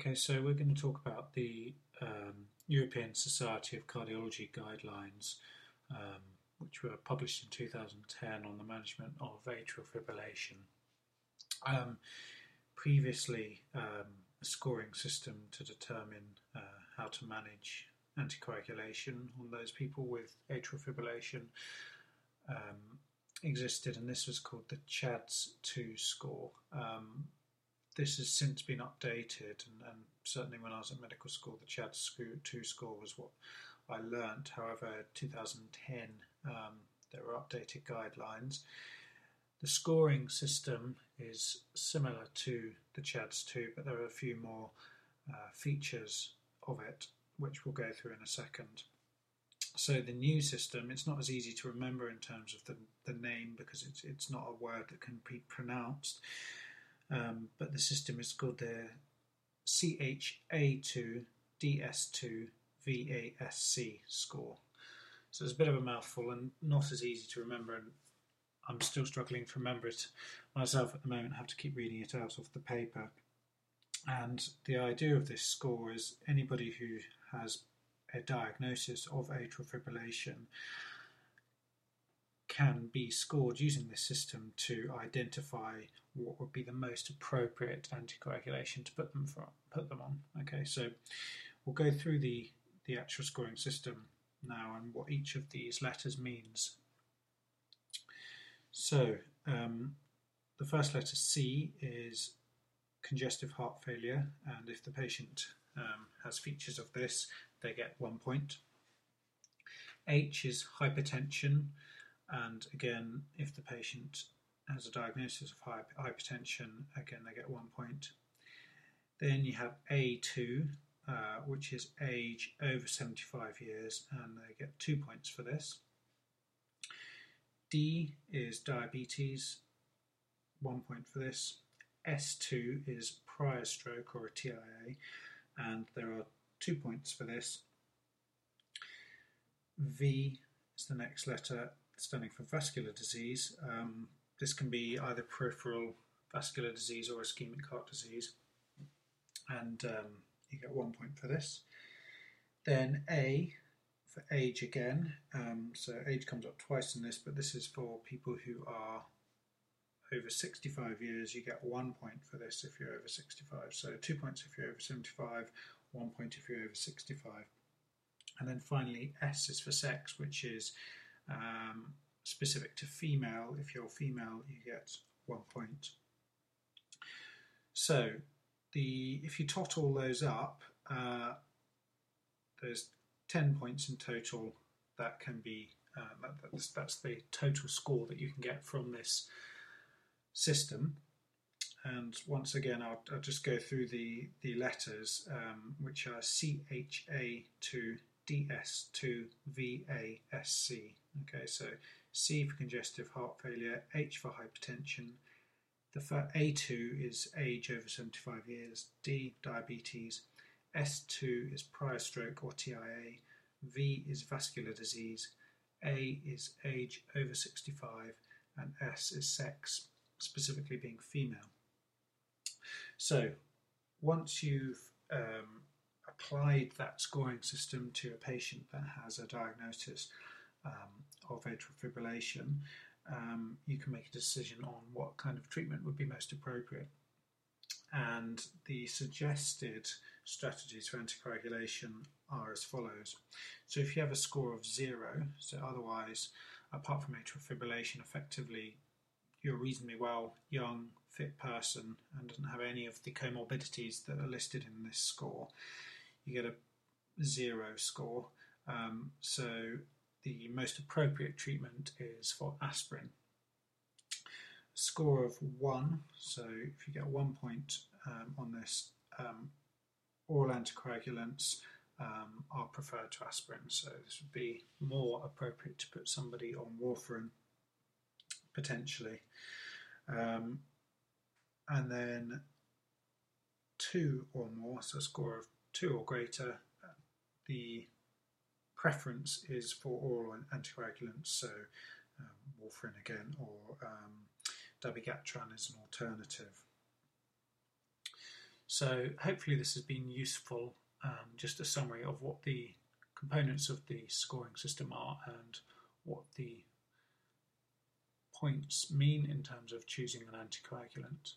Okay, so we're going to talk about the um, European Society of Cardiology guidelines, um, which were published in 2010 on the management of atrial fibrillation. Um, previously, um, a scoring system to determine uh, how to manage anticoagulation on those people with atrial fibrillation um, existed, and this was called the CHADS 2 score. Um, this has since been updated, and, and, certainly when I was at medical school, the CHADS 2 score was what I learnt. However, 2010, um, there were updated guidelines. The scoring system is similar to the CHADS 2, but there are a few more uh, features of it, which we'll go through in a second. So the new system, it's not as easy to remember in terms of the, the name because it's, it's not a word that can be pronounced. Um, but the system is called the CHA2 DS2 VASC score. So it's a bit of a mouthful and not as easy to remember, and I'm still struggling to remember it myself at the moment. I have to keep reading it out of the paper. And the idea of this score is anybody who has a diagnosis of atrial fibrillation can be scored using this system to identify what would be the most appropriate anticoagulation to put them for, put them on. Okay, so we'll go through the the actual scoring system now and what each of these letters means. So um, the first letter C is congestive heart failure, and if the patient um, has features of this, they get one point. H is hypertension, and again, if the patient has a diagnosis of hypertension, again, they get one point. Then you have A2, uh, which is age over 75 years, and they get two points for this. D is diabetes, one point for this. S2 is prior stroke or a TIA, and there are two points for this. V is the next letter, standing for vascular disease. Um, this can be either peripheral vascular disease or ischemic heart disease, and um, you get one point for this. Then A for age again. Um, so age comes up twice in this, but this is for people who are over 65 years. You get one point for this if you're over 65. So two points if you're over 75, one point if you're over 65. And then finally, S is for sex, which is um, specific to female. If you're female, you get one point. So the if you tot all those up, uh, there's 10 points in total that can be, uh, that's, that's the total score that you can get from this system. And once again, I'll, I'll just go through the, the letters, um, which are CHA to DS to VASC. Okay, so C for congestive heart failure, H for hypertension. The for A2 is age over 75 years, D diabetes, S2 is prior stroke or TIA, V is vascular disease, A is age over 65, and S is sex, specifically being female. So once you've um, applied that scoring system to a patient that has a diagnosis um, of atrial fibrillation, um, you can make a decision on what kind of treatment would be most appropriate. And the suggested strategies for anticoagulation are as follows. So if you have a score of zero, so otherwise, apart from atrial fibrillation, effectively you're a reasonably well young, fit person and doesn't have any of the comorbidities that are listed in this score, you get a zero score. Um, so the most appropriate treatment is for aspirin. Score of one, so if you get one point um, on this, um, oral anticoagulants um, are preferred to aspirin. So this would be more appropriate to put somebody on warfarin potentially. Um, and then two or more, so a score of two or greater, the preference is for oral anticoagulants, so um, warfarin again, or um, dabigatran is an alternative. So hopefully this has been useful, um, just a summary of what the components of the scoring system are and what the points mean in terms of choosing an anticoagulant.